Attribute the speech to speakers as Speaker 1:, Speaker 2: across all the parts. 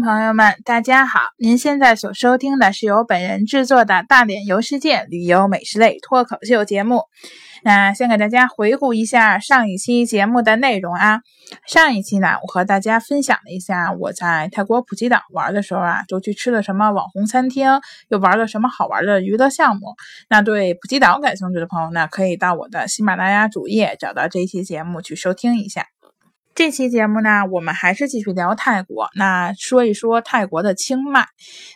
Speaker 1: 朋友们，大家好！您现在所收听的是由本人制作的大脸游世界旅游美食类脱口秀节目。那先给大家回顾一下上一期节目的内容啊。上一期呢，我和大家分享了一下我在泰国普吉岛玩的时候啊，都去吃了什么网红餐厅，又玩了什么好玩的娱乐项目。那对普吉岛感兴趣的朋友呢，可以到我的喜马拉雅主页找到这期节目去收听一下。这期节目呢，我们还是继续聊泰国。那说一说泰国的清迈。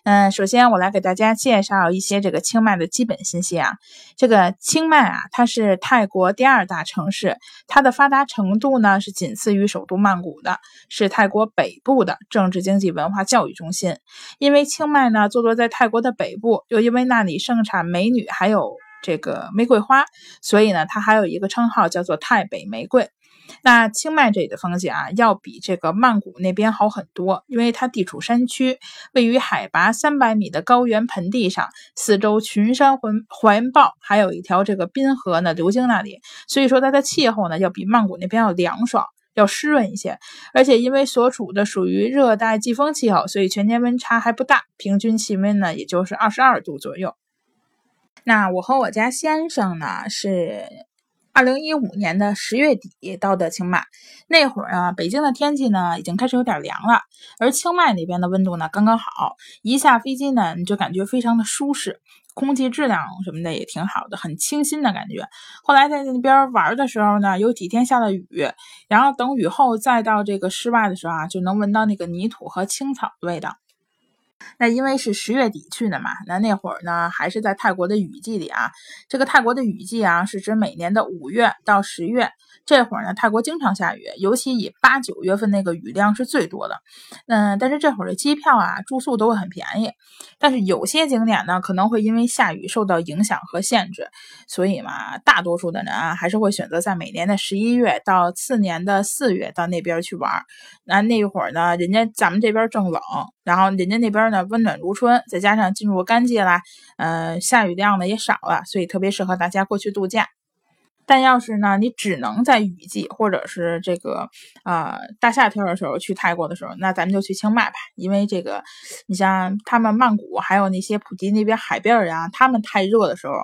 Speaker 1: 嗯，首先我来给大家介绍一些这个清迈的基本信息啊。这个清迈啊，它是泰国第二大城市，它的发达程度呢是仅次于首都曼谷的，是泰国北部的政治、经济、文化、教育中心。因为清迈呢坐落在泰国的北部，又因为那里盛产美女，还有这个玫瑰花，所以呢它还有一个称号叫做泰北玫瑰。那清迈这里的风景啊，要比这个曼谷那边好很多，因为它地处山区，位于海拔三百米的高原盆地上，四周群山环环抱，还有一条这个滨河呢流经那里，所以说它的气候呢要比曼谷那边要凉爽，要湿润一些。而且因为所处的属于热带季风气候，所以全年温差还不大，平均气温呢也就是二十二度左右。那我和我家先生呢是。二零一五年的十月底到的清迈，那会儿啊，北京的天气呢已经开始有点凉了，而清迈那边的温度呢刚刚好。一下飞机呢，你就感觉非常的舒适，空气质量什么的也挺好的，很清新的感觉。后来在那边玩的时候呢，有几天下了雨，然后等雨后再到这个室外的时候啊，就能闻到那个泥土和青草的味道。那因为是十月底去的嘛，那那会儿呢还是在泰国的雨季里啊。这个泰国的雨季啊，是指每年的五月到十月。这会儿呢，泰国经常下雨，尤其以八九月份那个雨量是最多的。嗯，但是这会儿的机票啊、住宿都会很便宜。但是有些景点呢，可能会因为下雨受到影响和限制，所以嘛，大多数的人啊，还是会选择在每年的十一月到次年的四月到那边去玩。那那一会儿呢，人家咱们这边正冷，然后人家那边呢温暖如春，再加上进入干季啦，嗯，下雨量呢也少了，所以特别适合大家过去度假。但要是呢，你只能在雨季或者是这个啊大夏天的时候去泰国的时候，那咱们就去清迈吧。因为这个，你像他们曼谷还有那些普吉那边海边人啊，他们太热的时候，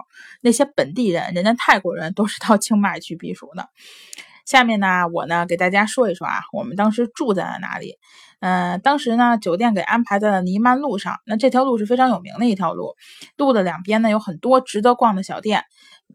Speaker 1: 那些本地人，人家泰国人都是到清迈去避暑的。下面呢，我呢给大家说一说啊，我们当时住在了哪里？嗯，当时呢，酒店给安排在了尼曼路上。那这条路是非常有名的一条路，路的两边呢有很多值得逛的小店。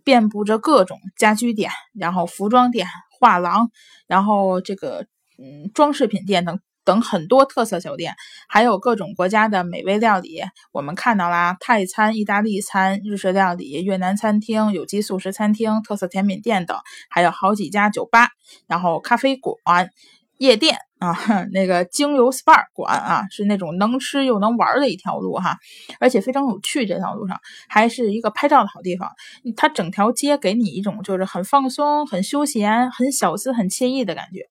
Speaker 1: 遍布着各种家居店，然后服装店、画廊，然后这个嗯装饰品店等等很多特色小店，还有各种国家的美味料理。我们看到啦，泰餐、意大利餐、日式料理、越南餐厅、有机素食餐厅、特色甜品店等，还有好几家酒吧，然后咖啡馆。夜店啊，那个精油 SPA 馆啊，是那种能吃又能玩的一条路哈，而且非常有趣。这条路上还是一个拍照的好地方，它整条街给你一种就是很放松、很休闲、很小资、很惬意的感觉。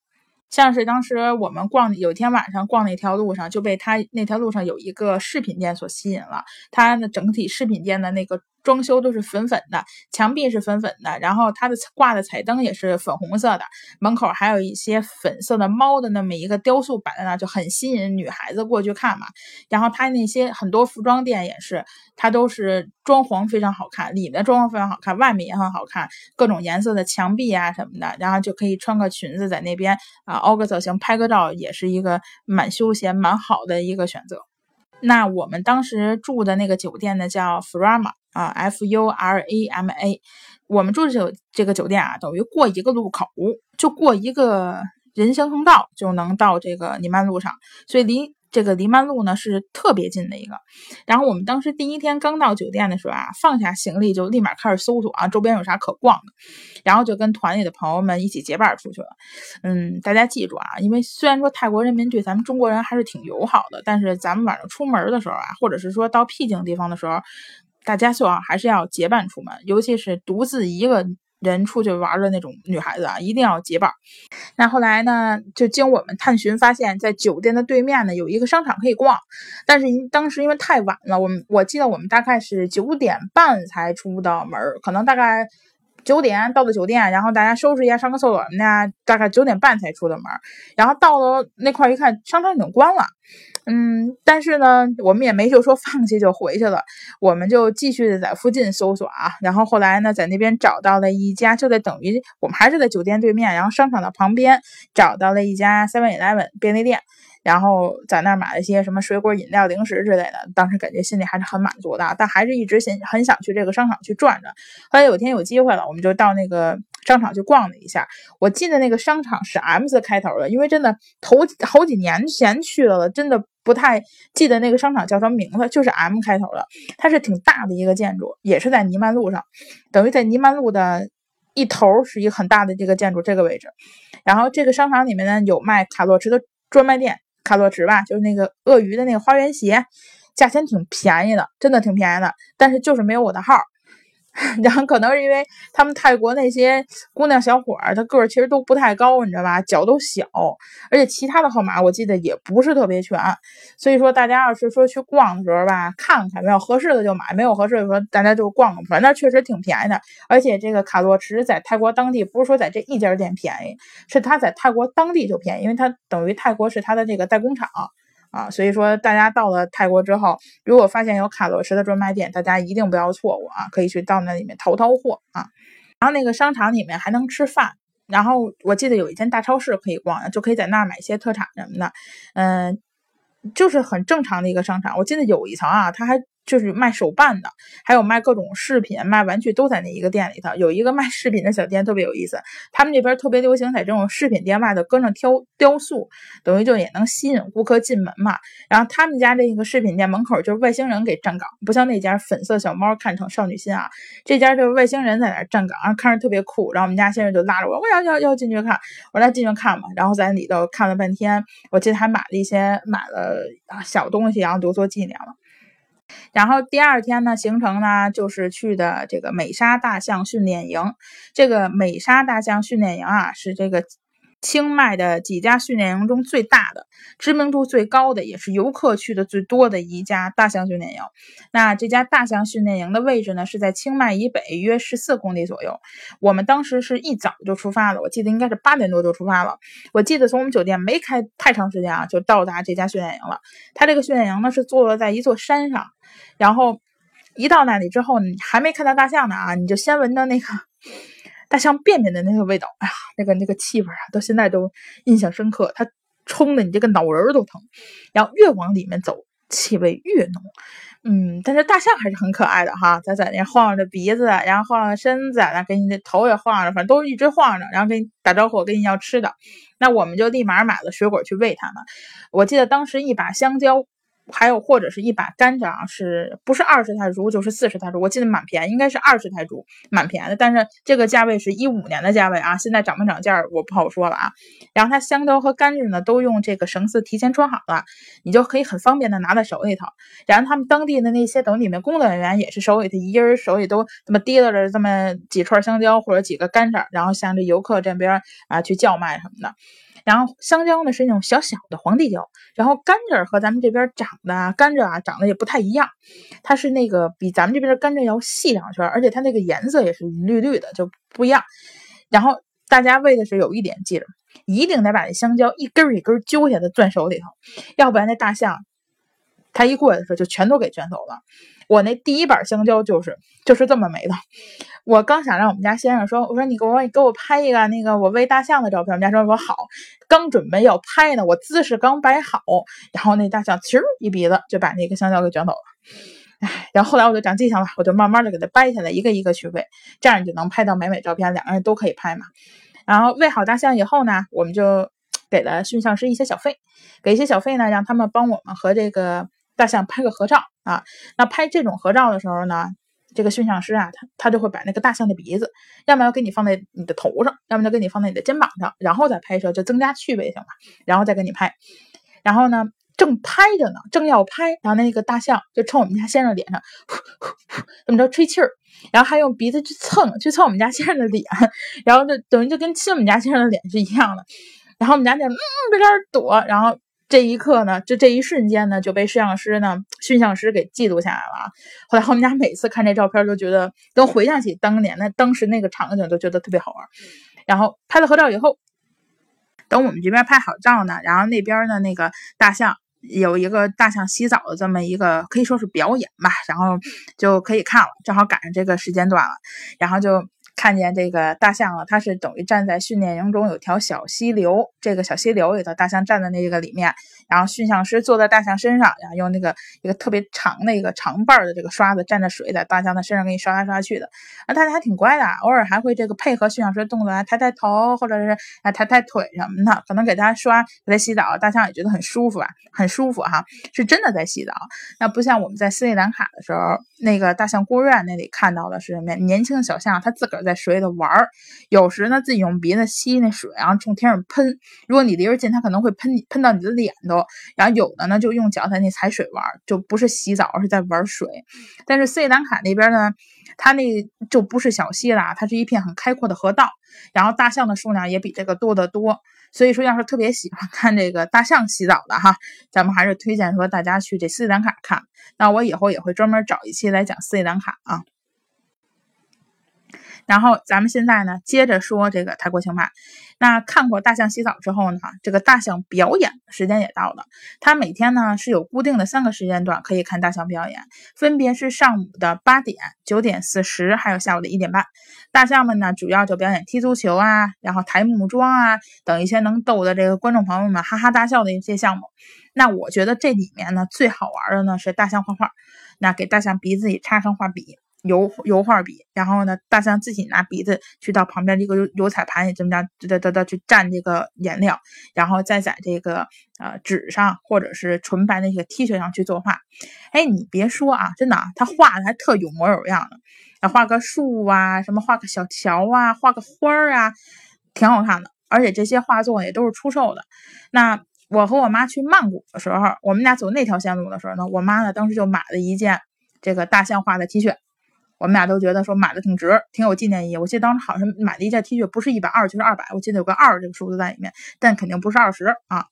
Speaker 1: 像是当时我们逛，有一天晚上逛那条路上，就被它那条路上有一个饰品店所吸引了。它的整体饰品店的那个。装修都是粉粉的，墙壁是粉粉的，然后它的挂的彩灯也是粉红色的，门口还有一些粉色的猫的那么一个雕塑摆在那，就很吸引女孩子过去看嘛。然后它那些很多服装店也是，它都是装潢非常好看，里面装潢非常好看，外面也很好看，各种颜色的墙壁啊什么的，然后就可以穿个裙子在那边啊凹个造型拍个照，也是一个蛮休闲蛮好的一个选择。那我们当时住的那个酒店呢，叫 Frama 啊，F U R A M A。我们住的酒这个酒店啊，等于过一个路口，就过一个人行横道就能到这个尼曼路上，所以离。这个黎曼路呢是特别近的一个，然后我们当时第一天刚到酒店的时候啊，放下行李就立马开始搜索啊，周边有啥可逛的，然后就跟团里的朋友们一起结伴出去了。嗯，大家记住啊，因为虽然说泰国人民对咱们中国人还是挺友好的，但是咱们晚上出门的时候啊，或者是说到僻静地方的时候，大家最好还是要结伴出门，尤其是独自一个。人出去玩的那种女孩子啊，一定要结伴。那后来呢，就经我们探寻发现，在酒店的对面呢有一个商场可以逛，但是当时因为太晚了，我们我记得我们大概是九点半才出的门，可能大概九点到的酒店，然后大家收拾一下上个厕所什么的，大概九点半才出的门。然后到了那块一看，商场已经关了。嗯，但是呢，我们也没就说放弃就回去了，我们就继续的在附近搜索啊。然后后来呢，在那边找到了一家，就在等于我们还是在酒店对面，然后商场的旁边找到了一家 Seven Eleven 便利店。然后在那儿买了一些什么水果、饮料、零食之类的，当时感觉心里还是很满足的，但还是一直想很想去这个商场去转转。后来有一天有机会了，我们就到那个商场去逛了一下。我记得那个商场是 M 字开头的，因为真的头好几年前去了，真的不太记得那个商场叫什么名字，就是 M 开头的。它是挺大的一个建筑，也是在尼曼路上，等于在尼曼路的一头是一个很大的这个建筑这个位置。然后这个商场里面呢有卖卡洛驰的专卖店。卡洛驰吧，就是那个鳄鱼的那个花园鞋，价钱挺便宜的，真的挺便宜的，但是就是没有我的号。然后可能是因为他们泰国那些姑娘小伙儿，他个儿其实都不太高，你知道吧？脚都小，而且其他的号码我记得也不是特别全。所以说大家要是说去逛的时候吧，看看没有合适的就买，没有合适的说大家就逛逛。反正确实挺便宜的，而且这个卡洛驰在泰国当地不是说在这一家店便宜，是他在泰国当地就便宜，因为他等于泰国是他的这个代工厂。啊，所以说大家到了泰国之后，如果发现有卡洛驰的专卖店，大家一定不要错过啊，可以去到那里面淘淘货啊。然后那个商场里面还能吃饭，然后我记得有一间大超市可以逛，就可以在那儿买一些特产什么的，嗯，就是很正常的一个商场。我记得有一层啊，它还。就是卖手办的，还有卖各种饰品、卖玩具都在那一个店里头。有一个卖饰品的小店特别有意思，他们那边特别流行在这种饰品店外头搁上雕雕塑，等于就也能吸引顾客进门嘛。然后他们家这个饰品店门口就是外星人给站岗，不像那家粉色小猫看成少女心啊，这家就是外星人在那站岗，看着特别酷。然后我们家先生就拉着我，我要要要进去看，我说进去看嘛。然后在里头看了半天，我记得还买了一些买了小东西，然后留作纪念了。然后第二天呢，行程呢就是去的这个美沙大象训练营。这个美沙大象训练营啊，是这个。清迈的几家训练营中最大的、知名度最高的，也是游客去的最多的一家大象训练营。那这家大象训练营的位置呢，是在清迈以北约十四公里左右。我们当时是一早就出发了，我记得应该是八点多就出发了。我记得从我们酒店没开太长时间啊，就到达这家训练营了。它这个训练营呢是坐落在一座山上，然后一到那里之后，你还没看到大象呢啊，你就先闻到那个。大象便便的那个味道，哎呀，那个那个气味啊，到现在都印象深刻。它冲的你这个脑仁儿都疼。然后越往里面走，气味越浓。嗯，但是大象还是很可爱的哈，它在那晃着鼻子，然后晃着身子，然后给你的头也晃着，反正都一直晃着，然后给你打招呼，给你要吃的。那我们就立马买了水果去喂它们。我记得当时一把香蕉。还有或者是一把甘蔗啊，是不是二十泰铢就是四十泰铢？我记得蛮便宜，应该是二十泰铢，蛮便宜的。但是这个价位是一五年的价位啊，现在涨没涨价我不好说了啊。然后它香蕉和甘蔗呢都用这个绳子提前穿好了，你就可以很方便的拿在手里头。然后他们当地的那些等里面工作人员也是手里头一人手里都这么提溜着这么几串香蕉或者几个甘蔗，然后向这游客这边啊去叫卖什么的。然后香蕉呢是那种小小的皇帝蕉，然后甘蔗和咱们这边长的甘蔗啊长得也不太一样，它是那个比咱们这边的甘蔗要细两圈，而且它那个颜色也是绿绿的，就不一样。然后大家喂的是有一点记着，一定得把那香蕉一根一根揪下来攥手里头，要不然那大象它一过来的时候就全都给卷走了。我那第一板香蕉就是就是这么没的。我刚想让我们家先生说，我说你给我给我拍一个那个我喂大象的照片。我们家说说好，刚准备要拍呢，我姿势刚摆好，然后那大象呲一鼻子就把那个香蕉给卷走了。哎，然后后来我就长记性了，我就慢慢的给它掰下来，一个一个去喂，这样你就能拍到美美照片，两个人都可以拍嘛。然后喂好大象以后呢，我们就给了驯象师一些小费，给一些小费呢，让他们帮我们和这个。大象拍个合照啊，那拍这种合照的时候呢，这个驯象师啊，他他就会把那个大象的鼻子，要么要给你放在你的头上，要么就给你放在你的肩膀上，然后再拍摄，就增加趣味性嘛，然后再给你拍。然后呢，正拍着呢，正要拍，然后那个大象就冲我们家先生脸上，怎么着吹气儿，然后还用鼻子去蹭，去蹭我们家先生的脸，然后就等于就跟亲我们家先生的脸是一样的。然后我们家先生嗯，在这儿躲，然后。这一刻呢，就这一瞬间呢，就被摄像师呢、驯象师给记录下来了啊。后来我们家每次看这照片，都觉得都回想起当年的当时那个场景，都觉得特别好玩。然后拍了合照以后，等我们这边拍好照呢，然后那边的那个大象有一个大象洗澡的这么一个可以说是表演吧，然后就可以看了，正好赶上这个时间段了，然后就。看见这个大象了，它是等于站在训练营中有条小溪流，这个小溪流里头，大象站在那个里面，然后驯象师坐在大象身上，然后用那个一个特别长的一个长把的这个刷子蘸着水在大象的身上给你刷来刷去的，啊，大家还挺乖的，偶尔还会这个配合驯象师的动作来抬抬头或者是啊抬抬腿什么的，可能给它刷给它洗澡，大象也觉得很舒服啊，很舒服哈，是真的在洗澡，那不像我们在斯里兰卡的时候，那个大象孤儿院那里看到的是什么？年轻的小象它自个儿。在水里头玩儿，有时呢自己用鼻子吸那水，然后冲天上喷。如果你离着近，它可能会喷你，喷到你的脸都。然后有的呢就用脚在那踩水玩，就不是洗澡，而是在玩水。但是斯里兰卡那边呢，它那就不是小溪啦，它是一片很开阔的河道。然后大象的数量也比这个多得多。所以说，要是特别喜欢看这个大象洗澡的哈，咱们还是推荐说大家去这斯里兰卡看。那我以后也会专门找一期来讲斯里兰卡啊。然后咱们现在呢，接着说这个泰国清迈。那看过大象洗澡之后呢，这个大象表演时间也到了。它每天呢是有固定的三个时间段可以看大象表演，分别是上午的八点、九点四十，还有下午的一点半。大象们呢主要就表演踢足球啊，然后抬木桩啊等一些能逗得这个观众朋友们哈哈大笑的一些项目。那我觉得这里面呢最好玩的呢是大象画画，那给大象鼻子里插上画笔。油油画笔，然后呢，大象自己拿鼻子去到旁边这个油油彩盘里，这么着哒哒哒哒去蘸这个颜料，然后再在这个呃纸上或者是纯白的这个 T 恤上去作画。哎，你别说啊，真的，他画的还特有模有样的，画个树啊，什么画个小桥啊，画个花儿啊，挺好看的。而且这些画作也都是出售的。那我和我妈去曼谷的时候，我们俩走那条线路的时候呢，我妈呢当时就买了一件这个大象画的 T 恤。我们俩都觉得说买的挺值，挺有纪念意义。我记得当时好像买的一件 T 恤不是一百二就是二百，我记得有个二这个数字在里面，但肯定不是二十啊。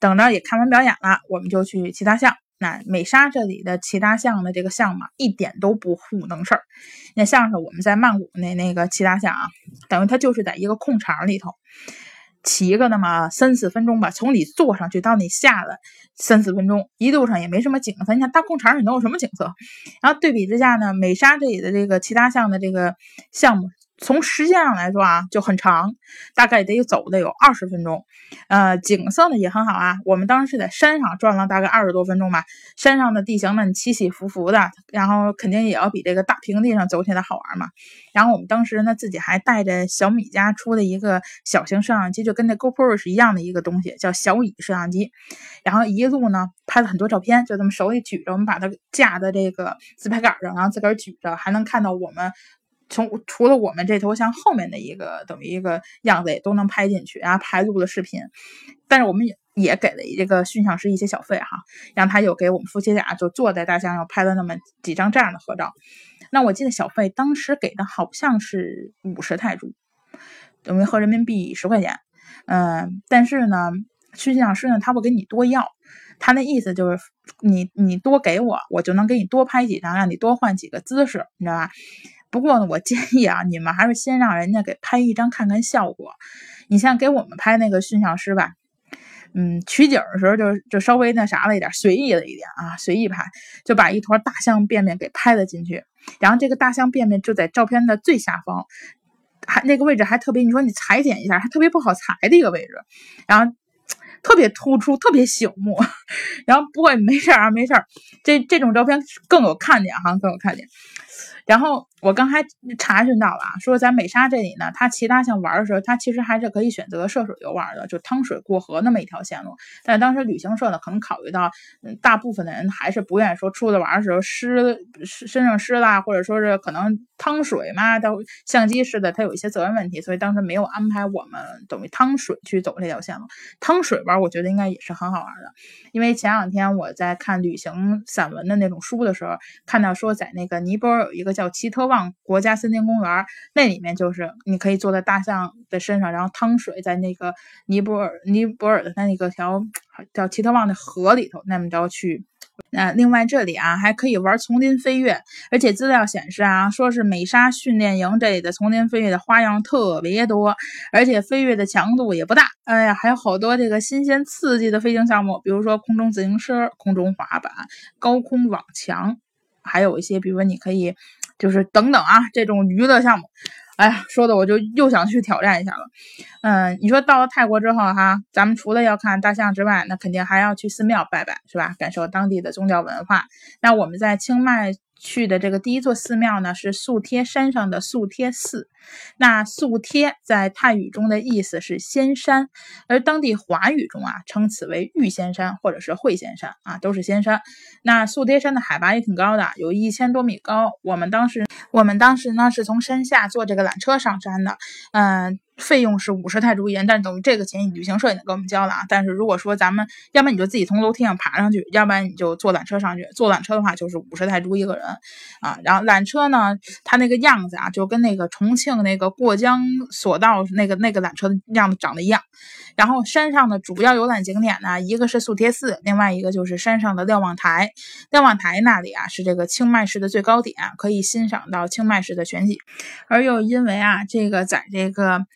Speaker 1: 等着也看完表演了，我们就去骑大象。那美沙这里的骑大象的这个项目一点都不糊弄事儿，那像是我们在曼谷那那个骑大象啊，等于它就是在一个空场里头。骑个那么三四分钟吧，从你坐上去到你下来三四分钟，一路上也没什么景色。你看大工厂里能有什么景色？然后对比之下呢，美沙这里的这个其他项的这个项目。从时间上来说啊，就很长，大概得走的有二十分钟。呃，景色呢也很好啊。我们当时是在山上转了大概二十多分钟吧。山上的地形呢起起伏伏的，然后肯定也要比这个大平地上走起来好玩嘛。然后我们当时呢自己还带着小米家出的一个小型摄像机，就跟那 GoPro 是一样的一个东西，叫小蚁摄像机。然后一路呢拍了很多照片，就这么手里举着，我们把它架在这个自拍杆上，然后自个儿举着，还能看到我们。从除了我们这头像后面的一个等于一个样子也都能拍进去，然后拍录的视频，但是我们也也给了这个驯象师一些小费哈，让他又给我们夫妻俩就坐在大象上拍了那么几张这样的合照。那我记得小费当时给的好像是五十泰铢，等于合人民币十块钱。嗯，但是呢，驯象师呢他不给你多要，他那意思就是你你多给我，我就能给你多拍几张，让你多换几个姿势，你知道吧？不过呢，我建议啊，你们还是先让人家给拍一张看看效果。你像给我们拍那个驯象师吧，嗯，取景的时候就就稍微那啥了一点，随意了一点啊，随意拍，就把一坨大象便便给拍了进去。然后这个大象便便就在照片的最下方，还那个位置还特别，你说你裁剪一下，还特别不好裁的一个位置，然后特别突出，特别醒目。然后不过没事儿啊，没事儿，这这种照片更有看点哈，更有看点。然后我刚才查询到了啊，说在美沙这里呢，他骑大象玩的时候，它其实还是可以选择涉水游玩的，就趟水过河那么一条线路。但当时旅行社呢，可能考虑到，嗯，大部分的人还是不愿意说出去玩的时候湿湿身上湿啦，或者说是可能趟水嘛，到相机似的，它有一些责任问题，所以当时没有安排我们等于趟水去走这条线路。趟水玩，我觉得应该也是很好玩的，因为前两天我在看旅行散文的那种书的时候，看到说在那个尼泊尔有一个。叫奇特旺国家森林公园，那里面就是你可以坐在大象的身上，然后趟水在那个尼泊尔尼泊尔的那个条叫奇特旺的河里头，那么着去。那另外这里啊还可以玩丛林飞跃，而且资料显示啊，说是美沙训练营这里的丛林飞跃的花样特别多，而且飞跃的强度也不大。哎呀，还有好多这个新鲜刺激的飞行项目，比如说空中自行车、空中滑板、高空网墙，还有一些，比如说你可以就是等等啊这种娱乐项目。哎呀，说的我就又想去挑战一下了。嗯，你说到了泰国之后哈，咱们除了要看大象之外，那肯定还要去寺庙拜拜，是吧？感受当地的宗教文化。那我们在清迈。去的这个第一座寺庙呢，是素贴山上的素贴寺。那素贴在泰语中的意思是仙山，而当地华语中啊称此为玉仙山或者是惠仙山啊，都是仙山。那素贴山的海拔也挺高的，有一千多米高。我们当时我们当时呢是从山下坐这个缆车上山的，嗯。费用是五十泰铢一人，但是等于这个钱旅行社已经给我们交了啊。但是如果说咱们，要不然你就自己从楼梯上爬上去，要不然你就坐缆车上去。坐缆车的话就是五十泰铢一个人啊。然后缆车呢，它那个样子啊，就跟那个重庆那个过江索道那个那个缆车的样子长得一样。然后山上的主要游览景点呢，一个是素贴寺，另外一个就是山上的瞭望台。瞭望台那里啊，是这个清迈市的最高点，可以欣赏到清迈市的全景。而又因为啊，这个在这个。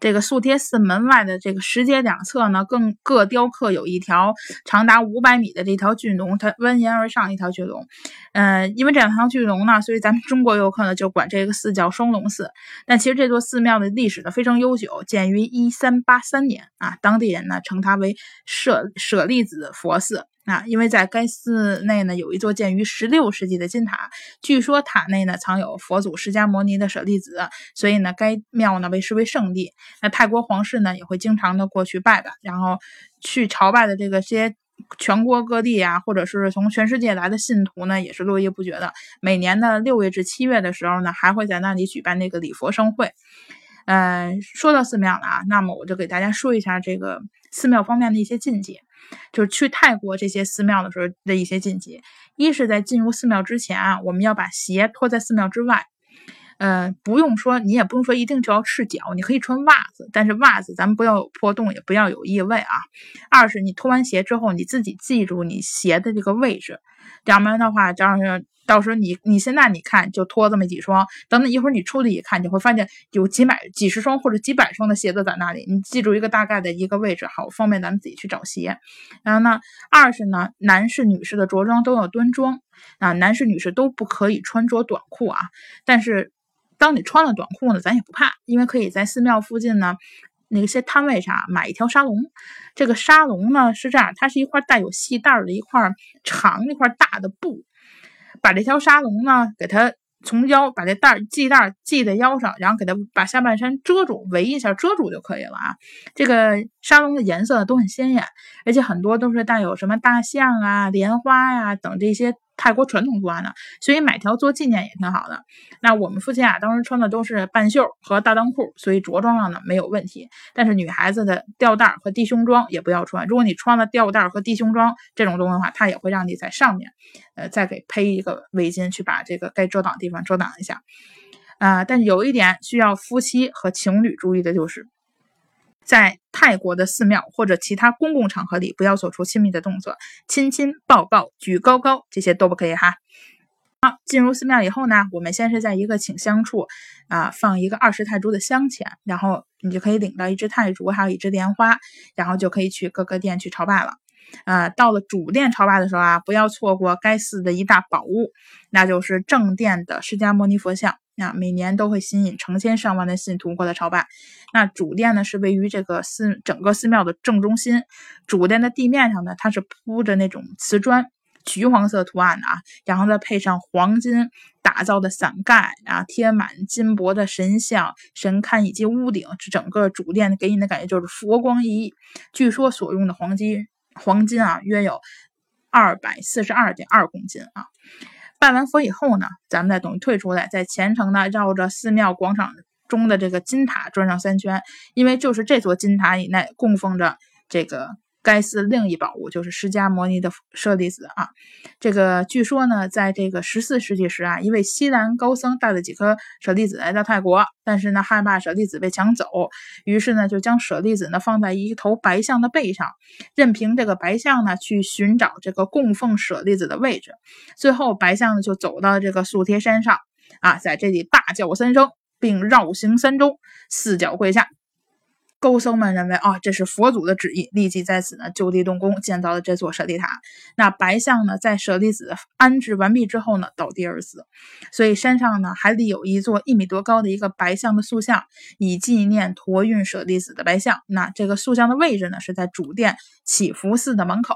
Speaker 1: 这个素贴寺门外的这个石阶两侧呢，更各雕刻有一条长达五百米的这条巨龙，它蜿蜒而上一条巨龙。嗯，因为这两条巨龙呢，所以咱们中国游客呢就管这个寺叫双龙寺。但其实这座寺庙的历史呢非常悠久，建于一三八三年啊，当地人呢称它为舍舍利子佛寺。啊，因为在该寺内呢，有一座建于十六世纪的金塔，据说塔内呢藏有佛祖释迦牟尼的舍利子，所以呢，该庙呢被视为圣地。那泰国皇室呢也会经常的过去拜拜，然后去朝拜的这个些全国各地啊，或者是从全世界来的信徒呢，也是络绎不绝的。每年的六月至七月的时候呢，还会在那里举办那个礼佛盛会。嗯，说到寺庙了啊，那么我就给大家说一下这个寺庙方面的一些禁忌。就是去泰国这些寺庙的时候的一些禁忌，一是在进入寺庙之前啊，我们要把鞋脱在寺庙之外，呃，不用说，你也不用说一定就要赤脚，你可以穿袜子，但是袜子咱们不要有破洞，也不要有异味啊。二是你脱完鞋之后，你自己记住你鞋的这个位置，要不然的话，这样是。到时候你你现在你看就脱这么几双，等等一会儿你出去一看，你会发现有几百几十双或者几百双的鞋子在那里。你记住一个大概的一个位置，好方便咱们自己去找鞋。然后呢，二是呢，男士女士的着装都要端庄啊，男士女士都不可以穿着短裤啊。但是当你穿了短裤呢，咱也不怕，因为可以在寺庙附近呢那些摊位上买一条沙龙。这个沙龙呢是这样，它是一块带有细带的一块长一块大的布。把这条沙龙呢，给它从腰把这带系带系在腰上，然后给它把下半身遮住，围一下遮住就可以了啊。这个沙龙的颜色都很鲜艳，而且很多都是带有什么大象啊、莲花呀等这些。泰国传统图案的，所以买条做纪念也挺好的。那我们夫妻俩当时穿的都是半袖和大裆裤，所以着装上呢没有问题。但是女孩子的吊带和低胸装也不要穿。如果你穿了吊带和低胸装这种东西的话，它也会让你在上面，呃，再给披一个围巾，去把这个该遮挡的地方遮挡一下。啊，但有一点需要夫妻和情侣注意的就是。在泰国的寺庙或者其他公共场合里，不要做出亲密的动作，亲亲抱抱、举高高，这些都不可以哈。好，进入寺庙以后呢，我们先是在一个请香处啊放一个二十泰铢的香钱，然后你就可以领到一支泰铢，还有一支莲花，然后就可以去各个殿去朝拜了。啊，到了主殿朝拜的时候啊，不要错过该寺的一大宝物，那就是正殿的释迦牟尼佛像。那每年都会吸引成千上万的信徒过来朝拜。那主殿呢是位于这个寺整个寺庙的正中心。主殿的地面上呢，它是铺着那种瓷砖，橘黄色图案的啊，然后再配上黄金打造的伞盖啊，贴满金箔的神像、神龛以及屋顶，这整个主殿给你的感觉就是佛光熠熠。据说所用的黄金黄金啊，约有二百四十二点二公斤啊。拜完佛以后呢，咱们再等于退出来，在虔诚的绕着寺庙广场中的这个金塔转上三圈，因为就是这座金塔以内供奉着这个该寺另一宝物就是释迦牟尼的舍利子啊。这个据说呢，在这个十四世纪时啊，一位西南高僧带了几颗舍利子来到泰国，但是呢，害怕舍利子被抢走，于是呢，就将舍利子呢放在一头白象的背上，任凭这个白象呢去寻找这个供奉舍利子的位置。最后，白象呢就走到这个素贴山上啊，在这里大叫三声，并绕行三周，四脚跪下。高僧们认为啊，这是佛祖的旨意，立即在此呢就地动工，建造了这座舍利塔。那白象呢，在舍利子安置完毕之后呢，倒地而死。所以山上呢，还立有一座一米多高的一个白象的塑像，以纪念驮运舍利子的白象。那这个塑像的位置呢，是在主殿祈福寺的门口。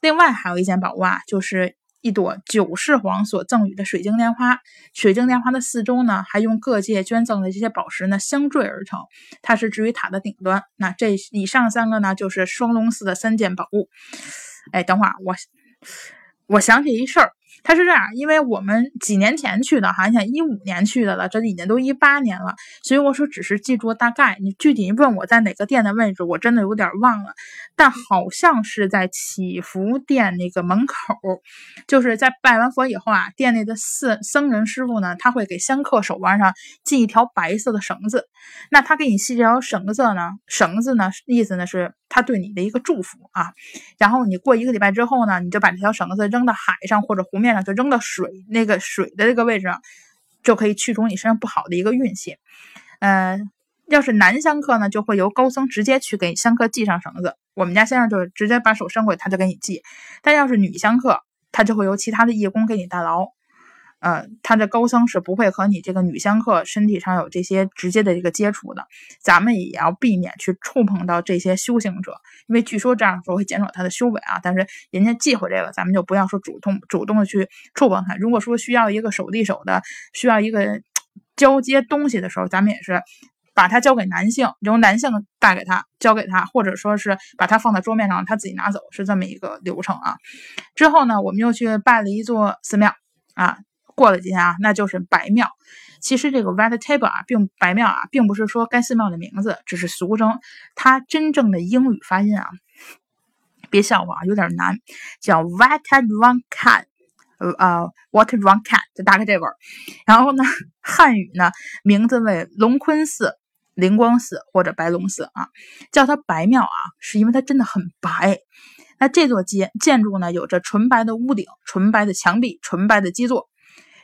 Speaker 1: 另外还有一件宝物啊，就是。一朵九世皇所赠予的水晶莲花，水晶莲花的四周呢，还用各界捐赠的这些宝石呢相缀而成，它是置于塔的顶端。那这以上三个呢，就是双龙寺的三件宝物。哎，等会儿我我想起一事儿。他是这样，因为我们几年前去的，好像一五年去的了，这已经都一八年了，所以我说只是记住大概。你具体问我在哪个店的位置，我真的有点忘了，但好像是在祈福殿那个门口，就是在拜完佛以后啊，店内的僧僧人师傅呢，他会给香客手腕上系一条白色的绳子，那他给你系这条绳子呢，绳子呢意思呢是。他对你的一个祝福啊，然后你过一个礼拜之后呢，你就把这条绳子扔到海上或者湖面就扔到水那个水的这个位置上，就可以去除你身上不好的一个运气。嗯，要是男香客呢，就会由高僧直接去给香客系上绳子。我们家先生就直接把手伸过去，他就给你系。但要是女香客，他就会由其他的义工给你代劳。呃，他的高僧是不会和你这个女香客身体上有这些直接的这个接触的，咱们也要避免去触碰到这些修行者，因为据说这样说会减少他的修为啊。但是人家忌讳这个，咱们就不要说主动主动的去触碰他。如果说需要一个手递手的，需要一个交接东西的时候，咱们也是把它交给男性，由男性带给他，交给他，或者说是把它放在桌面上，他自己拿走，是这么一个流程啊。之后呢，我们又去拜了一座寺庙啊。过了几天啊，那就是白庙。其实这个 White Table 啊，并白庙啊，并不是说该寺庙的名字，只是俗称。它真正的英语发音啊，别笑话啊，有点难，叫 White Run Can，呃，What Run Can 就大概这味儿。然后呢，汉语呢，名字为龙坤寺、灵光寺或者白龙寺啊。叫它白庙啊，是因为它真的很白。那这座建建筑呢，有着纯白的屋顶、纯白的墙壁、纯白的基座。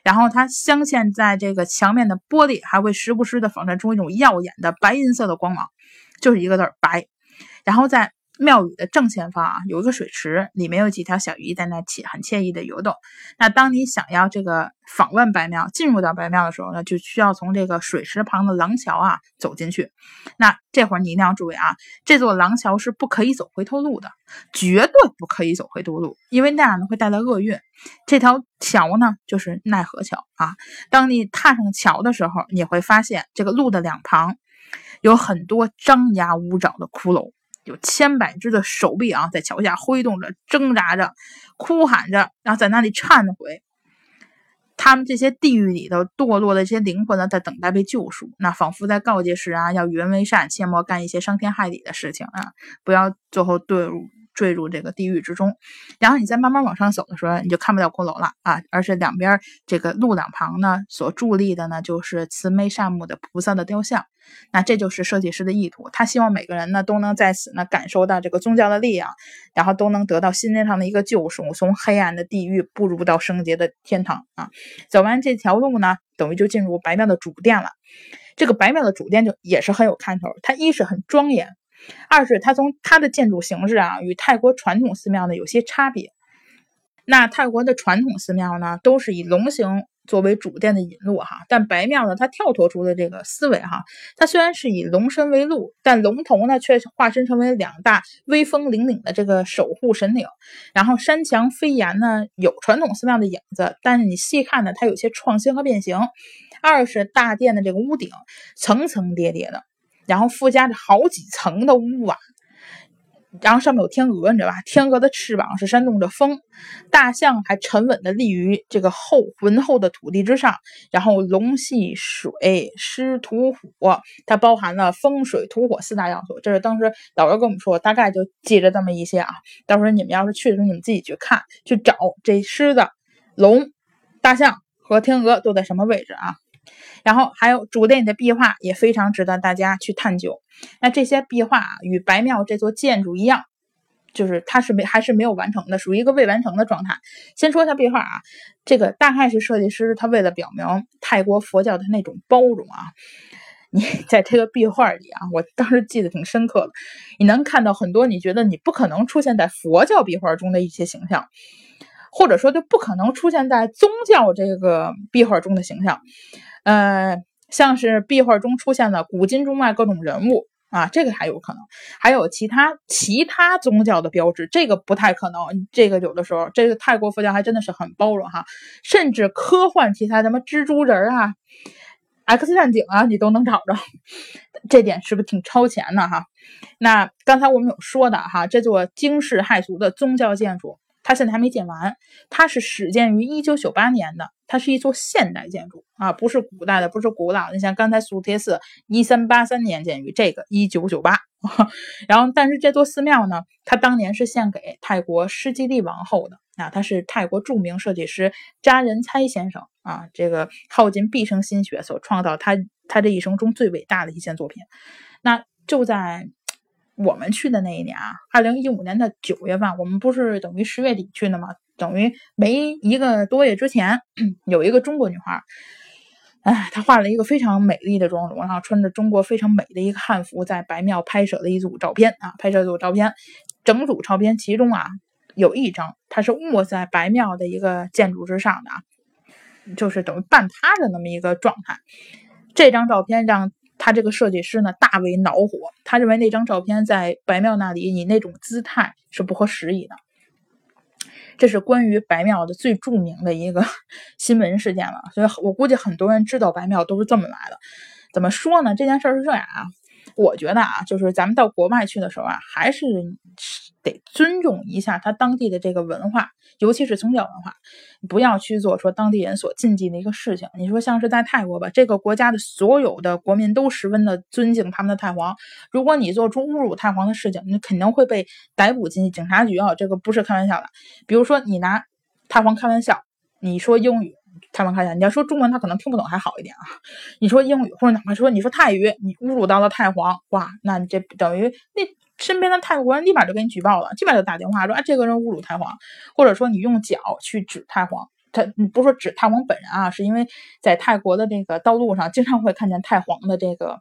Speaker 1: 然后它镶嵌在这个墙面的玻璃，还会时不时的反射出一种耀眼的白银色的光芒，就是一个字儿白。然后在庙宇的正前方啊，有一个水池，里面有几条小鱼在那起很惬意的游动。那当你想要这个访问白庙、进入到白庙的时候呢，就需要从这个水池旁的廊桥啊走进去。那这会儿你一定要注意啊，这座廊桥是不可以走回头路的，绝对不可以走回头路，因为那样呢会带来厄运。这条桥呢就是奈何桥啊。当你踏上桥的时候，你会发现这个路的两旁有很多张牙舞爪的骷髅。有千百只的手臂啊，在桥下挥动着、挣扎着、哭喊着，然后在那里忏悔。他们这些地狱里头堕落的这些灵魂呢，在等待被救赎。那仿佛在告诫世人啊，要与人为善，切莫干一些伤天害理的事情啊，不要最后堕入。坠入这个地狱之中，然后你再慢慢往上走的时候，你就看不到骷髅了啊！而是两边这个路两旁呢，所伫立的呢，就是慈眉善目的菩萨的雕像。那这就是设计师的意图，他希望每个人呢都能在此呢感受到这个宗教的力量，然后都能得到心灵上的一个救赎，从黑暗的地狱步入到圣洁的天堂啊！走完这条路呢，等于就进入白庙的主殿了。这个白庙的主殿就也是很有看头，它一是很庄严。二是它从它的建筑形式啊，与泰国传统寺庙呢有些差别。那泰国的传统寺庙呢，都是以龙形作为主殿的引路哈，但白庙呢，它跳脱出了这个思维哈。它虽然是以龙身为路，但龙头呢却化身成为两大威风凛凛的这个守护神灵。然后山墙飞檐呢，有传统寺庙的影子，但是你细看呢，它有些创新和变形。二是大殿的这个屋顶层层叠叠的。然后附加着好几层的屋瓦，然后上面有天鹅，你知道吧？天鹅的翅膀是扇动着风，大象还沉稳地立于这个厚浑厚的土地之上。然后龙系水湿土火，它包含了风水土火四大要素。这是当时导游跟我们说，大概就记着这么一些啊。到时候你们要是去的时候，你们自己去看去找这狮子、龙、大象和天鹅都在什么位置啊？然后还有主殿的壁画也非常值得大家去探究。那这些壁画啊，与白庙这座建筑一样，就是它是没还是没有完成的，属于一个未完成的状态。先说一下壁画啊，这个大概是设计师他为了表明泰国佛教的那种包容啊，你在这个壁画里啊，我当时记得挺深刻的，你能看到很多你觉得你不可能出现在佛教壁画中的一些形象，或者说就不可能出现在宗教这个壁画中的形象。呃，像是壁画中出现的古今中外各种人物啊，这个还有可能，还有其他其他宗教的标志，这个不太可能。这个有的时候，这个泰国佛教还真的是很包容哈，甚至科幻题材，什么蜘蛛人啊、X 战警啊，你都能找着，这点是不是挺超前的哈？那刚才我们有说的哈，这座惊世骇俗的宗教建筑。它现在还没建完，它是始建于一九九八年的，它是一座现代建筑啊，不是古代的，不是古老。你像刚才苏铁寺一三八三年建于，这个一九九八。然后，但是这座寺庙呢，它当年是献给泰国施基利王后的啊，它是泰国著名设计师扎仁猜先生啊，这个耗尽毕生心血所创造他他这一生中最伟大的一件作品。那就在。我们去的那一年啊，二零一五年的九月份，我们不是等于十月底去的吗？等于没一个多月之前，有一个中国女孩，哎，她画了一个非常美丽的妆容，然后穿着中国非常美的一个汉服，在白庙拍摄的一组照片啊，拍摄一组照片，整组照片其中啊有一张，她是卧在白庙的一个建筑之上的啊，就是等于半趴的那么一个状态，这张照片让。他这个设计师呢，大为恼火。他认为那张照片在白庙那里，你那种姿态是不合时宜的。这是关于白庙的最著名的一个 新闻事件了。所以我估计很多人知道白庙都是这么来的。怎么说呢？这件事是这样啊。我觉得啊，就是咱们到国外去的时候啊，还是得尊重一下他当地的这个文化，尤其是宗教文化，不要去做说当地人所禁忌的一个事情。你说像是在泰国吧，这个国家的所有的国民都十分的尊敬他们的太皇，如果你做出侮辱太皇的事情，你肯定会被逮捕进警察局啊，这个不是开玩笑的。比如说你拿太皇开玩笑，你说英语。太王看一下，你要说中文他可能听不懂还好一点啊。你说英语或者哪怕说你说泰语，你侮辱到了太皇，哇，那你这等于那身边的泰国人立马就给你举报了，立马就打电话说啊这个人侮辱太皇，或者说你用脚去指太皇，他你不说指太皇本人啊，是因为在泰国的这个道路上经常会看见太皇的这个。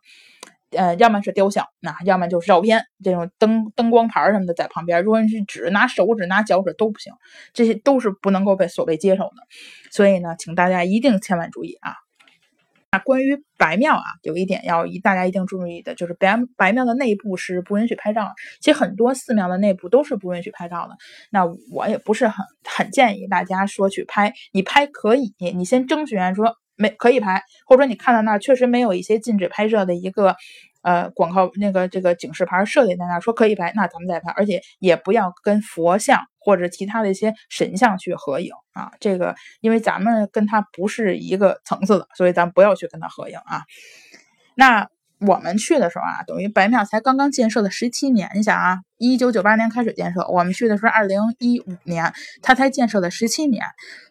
Speaker 1: 呃，要么是雕像，那要么就是照片，这种灯灯光牌什么的在旁边。如果你是指拿手指、拿脚趾都不行，这些都是不能够被所谓接受的。所以呢，请大家一定千万注意啊！那关于白庙啊，有一点要一大家一定注意的，就是白白庙的内部是不允许拍照。其实很多寺庙的内部都是不允许拍照的。那我也不是很很建议大家说去拍，你拍可以，你先征询说。没可以拍，或者说你看到那确实没有一些禁止拍摄的一个呃广告那个这个警示牌设计在那说可以拍，那咱们再拍，而且也不要跟佛像或者其他的一些神像去合影啊，这个因为咱们跟他不是一个层次的，所以咱不要去跟他合影啊。那。我们去的时候啊，等于白庙才刚刚建设的十七年，你想啊，一九九八年开始建设，我们去的是二零一五年，它才建设的十七年。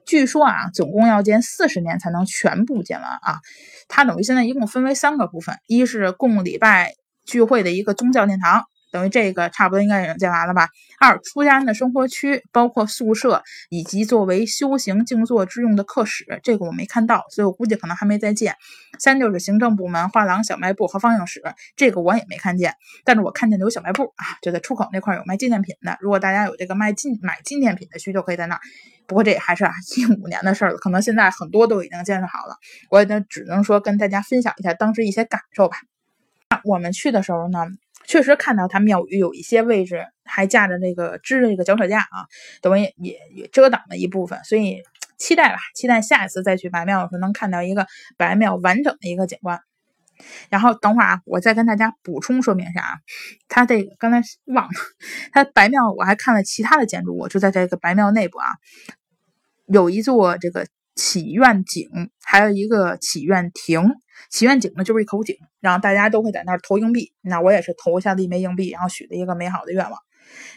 Speaker 1: 据说啊，总共要建四十年才能全部建完啊。它等于现在一共分为三个部分，一是供礼拜聚会的一个宗教殿堂。等于这个差不多应该已经建完了吧？二出家人的生活区，包括宿舍以及作为修行静坐之用的客室，这个我没看到，所以我估计可能还没在建。三就是行政部门、画廊、小卖部和放映室，这个我也没看见，但是我看见有小卖部啊，就在出口那块有卖纪念品的。如果大家有这个卖纪买纪念品的需求，可以在那儿。不过这也还是啊一五年的事儿了，可能现在很多都已经建设好了。我也只能说跟大家分享一下当时一些感受吧。那我们去的时候呢。确实看到它庙宇有一些位置还架着那个支着这个脚手架啊，等于也也遮挡了一部分，所以期待吧，期待下一次再去白庙的时候能看到一个白庙完整的一个景观。然后等会儿啊，我再跟大家补充说明一下啊，它这个刚才忘了，它白庙我还看了其他的建筑物，就在这个白庙内部啊，有一座这个祈愿井，还有一个祈愿亭。祈愿井呢就是一口井，然后大家都会在那儿投硬币，那我也是投下了一枚硬币，然后许了一个美好的愿望。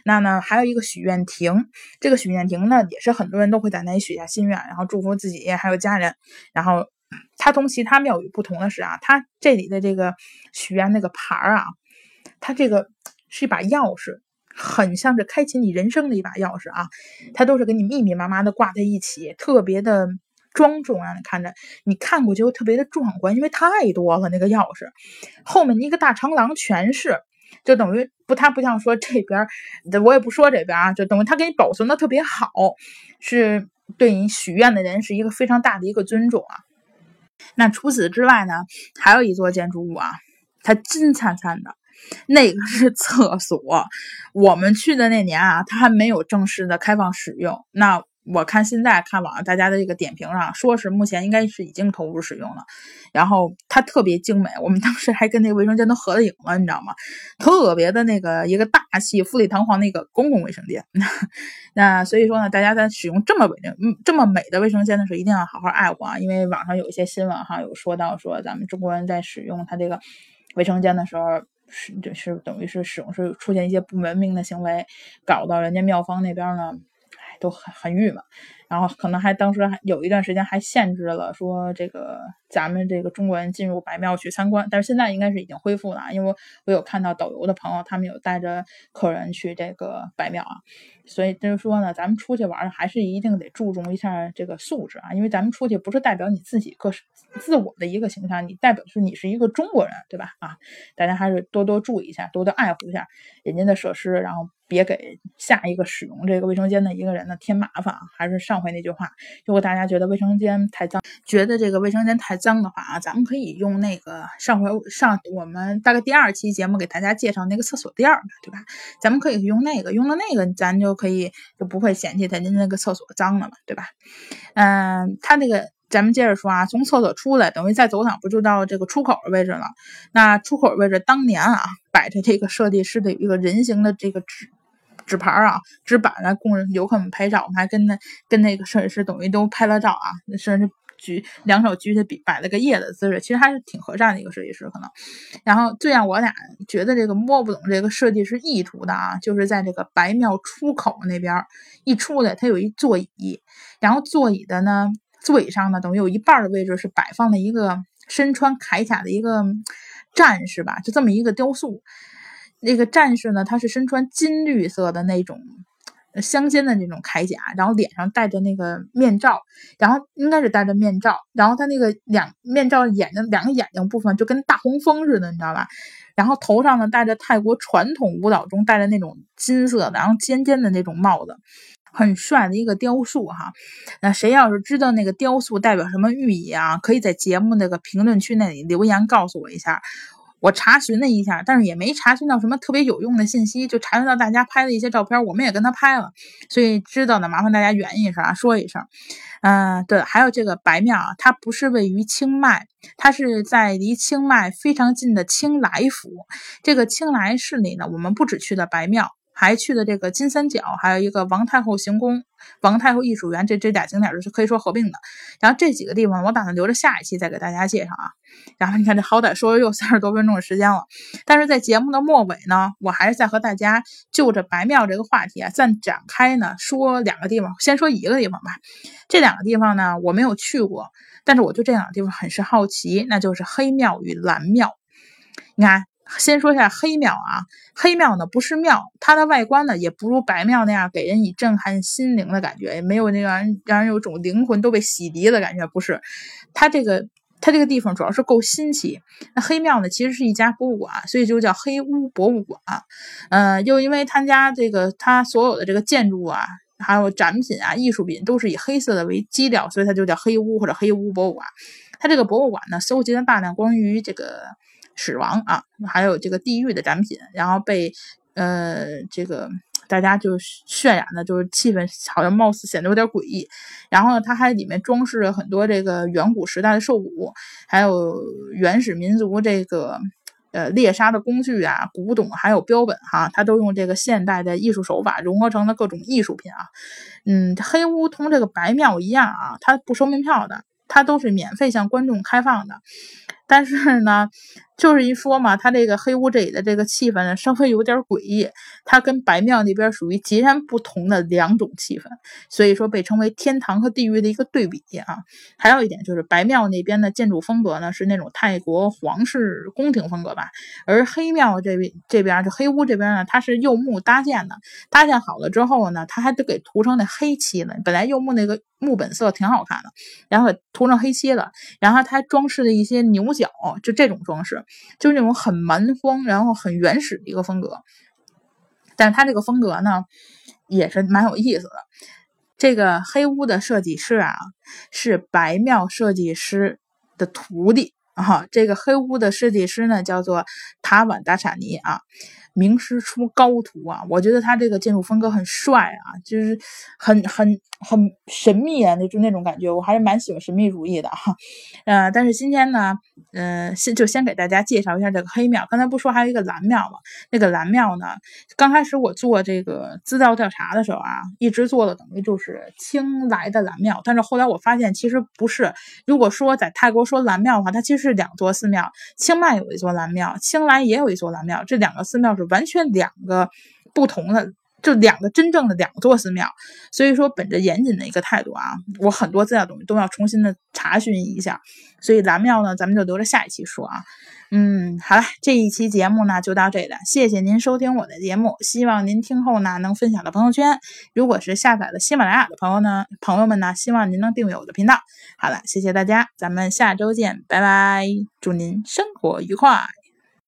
Speaker 1: 那呢还有一个许愿亭，这个许愿亭呢也是很多人都会在那里许下心愿，然后祝福自己还有家人，然后。它同其他庙宇不同的是啊，它这里的这个许愿那个牌儿啊，它这个是一把钥匙，很像是开启你人生的一把钥匙啊。它都是给你密密麻麻的挂在一起，特别的庄重，让你看着，你看过去又特别的壮观，因为太多了那个钥匙，后面一个大长廊全是，就等于不，它不像说这边，我也不说这边啊，就等于它给你保存的特别好，是对你许愿的人是一个非常大的一个尊重啊。那除此之外呢，还有一座建筑物啊，它金灿灿的，那个是厕所。我们去的那年啊，它还没有正式的开放使用。那。我看现在看网上大家的这个点评上，说是目前应该是已经投入使用了，然后它特别精美。我们当时还跟那个卫生间都合了影了，你知道吗？特别的那个一个大气、富丽堂皇的一个公共卫生间。那所以说呢，大家在使用这么美、嗯这么美的卫生间的时候，一定要好好爱护啊！因为网上有一些新闻哈，有说到说咱们中国人在使用它这个卫生间的时候，是就是等于是使用是出现一些不文明的行为，搞到人家庙方那边呢。都很很郁闷，然后可能还当时还有一段时间还限制了说这个咱们这个中国人进入白庙去参观，但是现在应该是已经恢复了，因为我有看到导游的朋友他们有带着客人去这个白庙啊，所以就是说呢，咱们出去玩还是一定得注重一下这个素质啊，因为咱们出去不是代表你自己个自我的一个形象，你代表是你是一个中国人，对吧？啊，大家还是多多注意一下，多多爱护一下人家的设施，然后。别给下一个使用这个卫生间的一个人呢添麻烦啊！还是上上回那句话，如果大家觉得卫生间太脏，觉得这个卫生间太脏的话啊，咱们可以用那个上回上我们大概第二期节目给大家介绍那个厕所垫儿对吧？咱们可以用那个，用了那个咱就可以就不会嫌弃咱家那个厕所脏了嘛，对吧？嗯，他那个。咱们接着说啊，从厕所出来，等于再走廊不就到这个出口的位置了？那出口位置当年啊，摆着这个设计师的一个人形的这个纸纸牌啊、纸板来供游客们拍照。我们还跟那跟那个摄影师等于都拍了照啊，那摄影师举两手举起笔摆了个叶的姿势，其实还是挺和善的一个设计师可能。然后最让我俩觉得这个摸不懂这个设计师意图的啊，就是在这个白庙出口那边一出来，它有一座椅，然后座椅的呢。座椅上呢，等于有一半的位置是摆放了一个身穿铠甲的一个战士吧，就这么一个雕塑。那个战士呢，他是身穿金绿色的那种镶金的那种铠甲，然后脸上戴着那个面罩，然后应该是戴着面罩，然后他那个两面罩眼睛两个眼睛部分就跟大黄蜂似的，你知道吧？然后头上呢戴着泰国传统舞蹈中戴着那种金色的，然后尖尖的那种帽子。很帅的一个雕塑哈，那谁要是知道那个雕塑代表什么寓意啊，可以在节目那个评论区那里留言告诉我一下。我查询了一下，但是也没查询到什么特别有用的信息，就查询到大家拍的一些照片，我们也跟他拍了，所以知道的麻烦大家圆一声啊，说一声。嗯，对，还有这个白庙啊，它不是位于清迈，它是在离清迈非常近的清莱府。这个清莱市里呢，我们不止去了白庙。还去的这个金三角，还有一个王太后行宫、王太后艺术园，这这俩景点是可以说合并的。然后这几个地方，我打算留着下一期再给大家介绍啊。然后你看，这好歹说又三十多分钟的时间了，但是在节目的末尾呢，我还是在和大家就着白庙这个话题啊，再展开呢说两个地方。先说一个地方吧，这两个地方呢我没有去过，但是我对这两个地方很是好奇，那就是黑庙与蓝庙。你看。先说一下黑庙啊，黑庙呢不是庙，它的外观呢也不如白庙那样给人以震撼心灵的感觉，也没有那个让人有种灵魂都被洗涤的感觉。不是，它这个它这个地方主要是够新奇。那黑庙呢其实是一家博物馆，所以就叫黑屋博物馆。嗯，又因为他家这个它所有的这个建筑啊，还有展品啊、艺术品都是以黑色的为基调，所以它就叫黑屋或者黑屋博物馆。它这个博物馆呢，搜集了大量关于这个。死亡啊，还有这个地狱的展品，然后被呃这个大家就渲染的就是气氛好像貌似显得有点诡异。然后呢，它还里面装饰了很多这个远古时代的兽骨，还有原始民族这个。呃，猎杀的工具啊，古董还有标本哈，它都用这个现代的艺术手法融合成了各种艺术品啊。嗯，黑屋同这个白庙一样啊，它不收门票的，它都是免费向观众开放的。但是呢，就是一说嘛，它这个黑屋这里的这个气氛呢，稍微有点诡异。它跟白庙那边属于截然不同的两种气氛，所以说被称为天堂和地狱的一个对比啊。还有一点就是白庙那边的建筑风格呢，是那种泰国皇室宫廷风格吧，而黑庙这边这边就黑屋这边呢，它是柚木搭建的，搭建好了之后呢，它还得给涂成那黑漆了。本来柚木那个木本色挺好看的，然后涂成黑漆了，然后它还装饰的一些牛。角就这种装饰，就是那种很蛮荒，然后很原始的一个风格。但是它这个风格呢，也是蛮有意思的。这个黑屋的设计师啊，是白庙设计师的徒弟啊。这个黑屋的设计师呢，叫做塔瓦达查尼啊。名师出高徒啊！我觉得他这个建筑风格很帅啊，就是很很很神秘啊，那就那种感觉，我还是蛮喜欢神秘主义的哈。呃，但是今天呢，嗯，先就先给大家介绍一下这个黑庙。刚才不说还有一个蓝庙吗？那个蓝庙呢，刚开始我做这个资料调查的时候啊，一直做的等于就是清莱的蓝庙，但是后来我发现其实不是。如果说在泰国说蓝庙的话，它其实是两座寺庙，清迈有一座蓝庙，清莱也有一座蓝庙，这两个寺庙。是完全两个不同的，就两个真正的两座寺庙，所以说本着严谨的一个态度啊，我很多资料东西都要重新的查询一下，所以蓝庙呢，咱们就留着下一期说啊。嗯，好了，这一期节目呢就到这里了，谢谢您收听我的节目，希望您听后呢能分享到朋友圈。如果是下载了喜马拉雅的朋友呢，朋友们呢，希望您能订阅我的频道。好了，谢谢大家，咱们下周见，拜拜，祝您生活愉快。